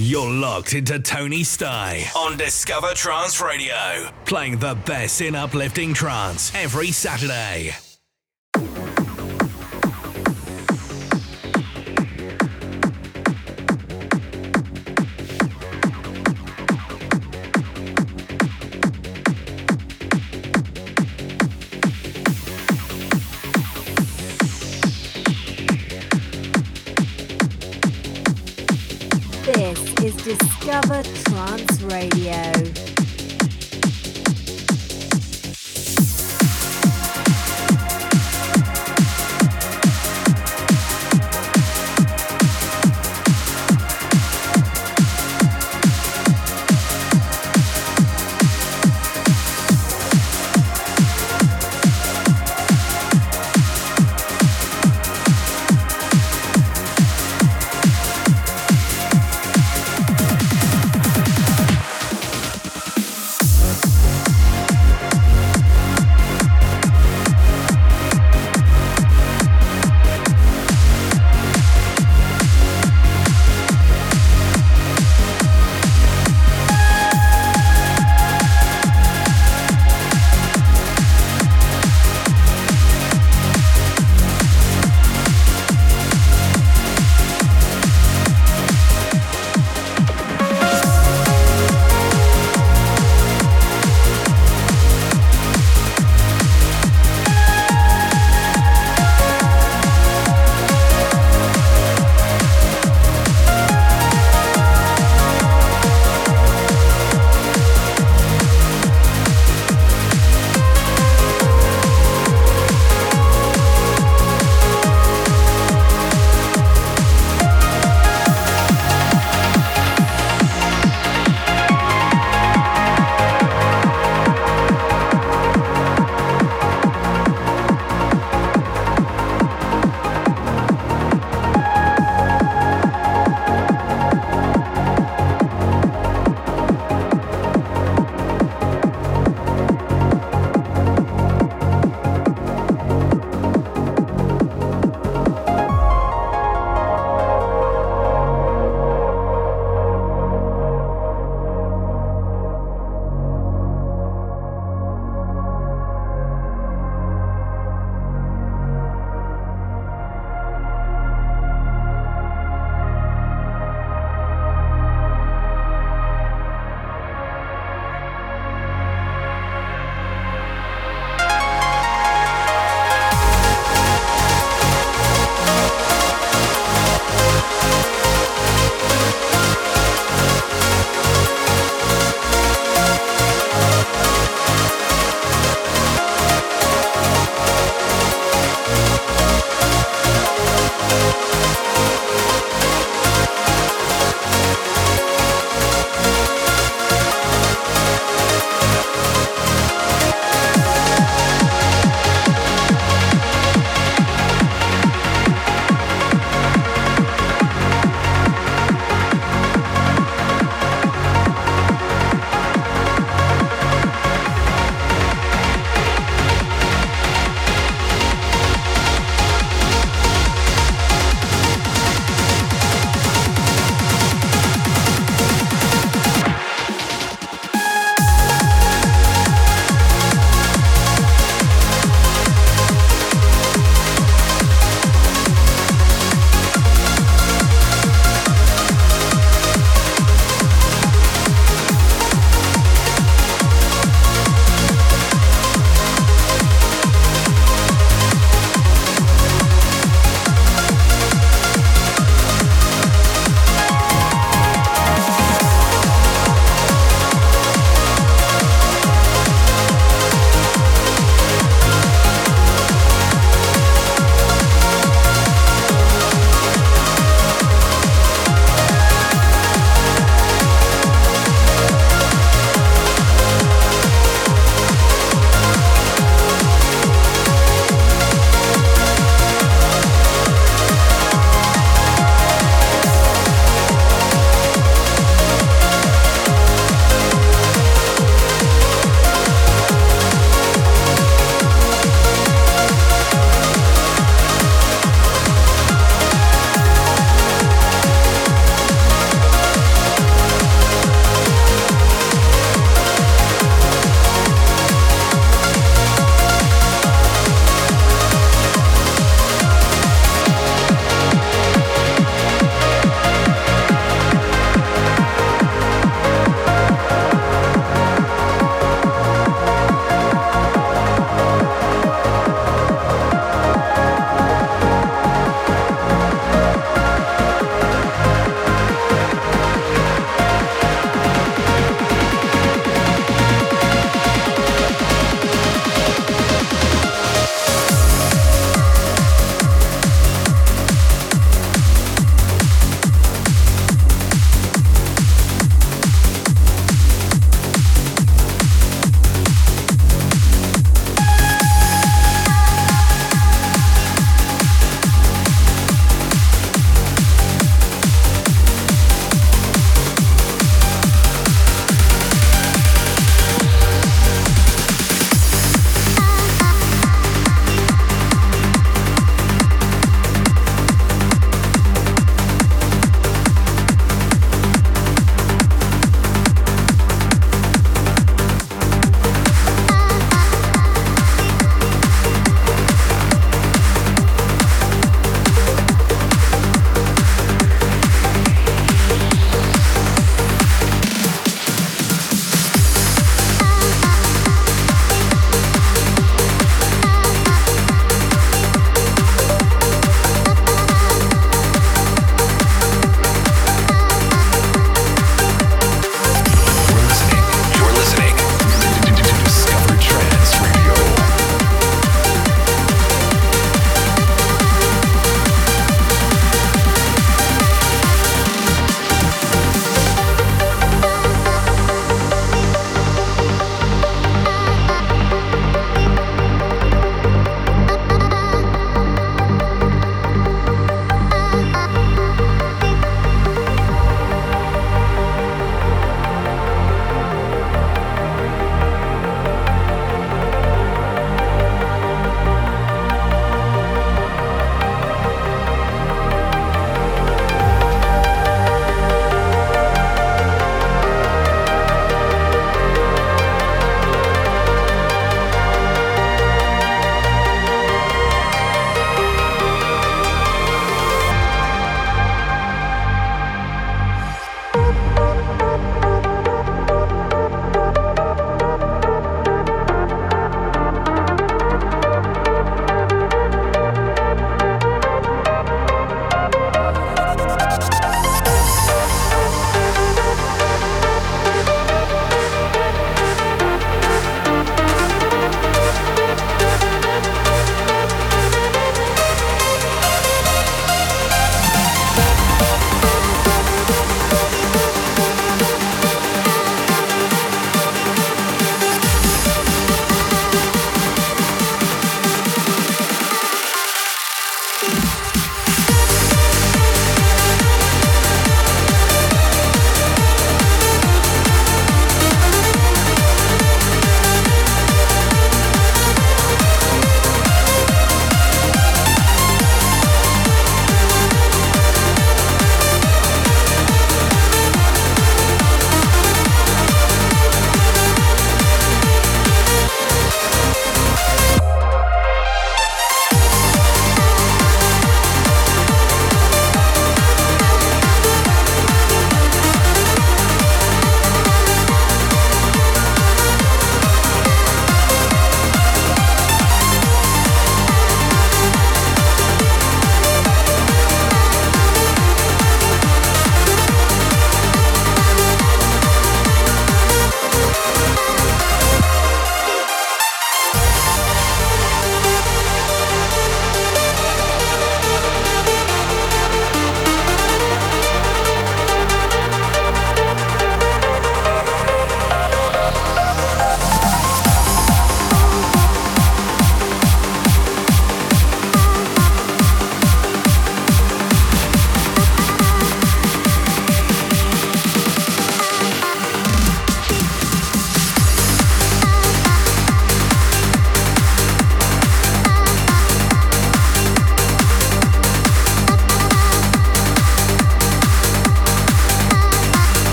You're locked into Tony Sty on Discover Trance Radio, playing the best in uplifting trance every Saturday.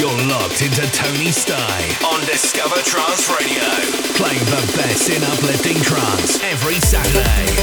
You're locked into Tony Sty on Discover Trance Radio, playing the best in uplifting trance every Saturday.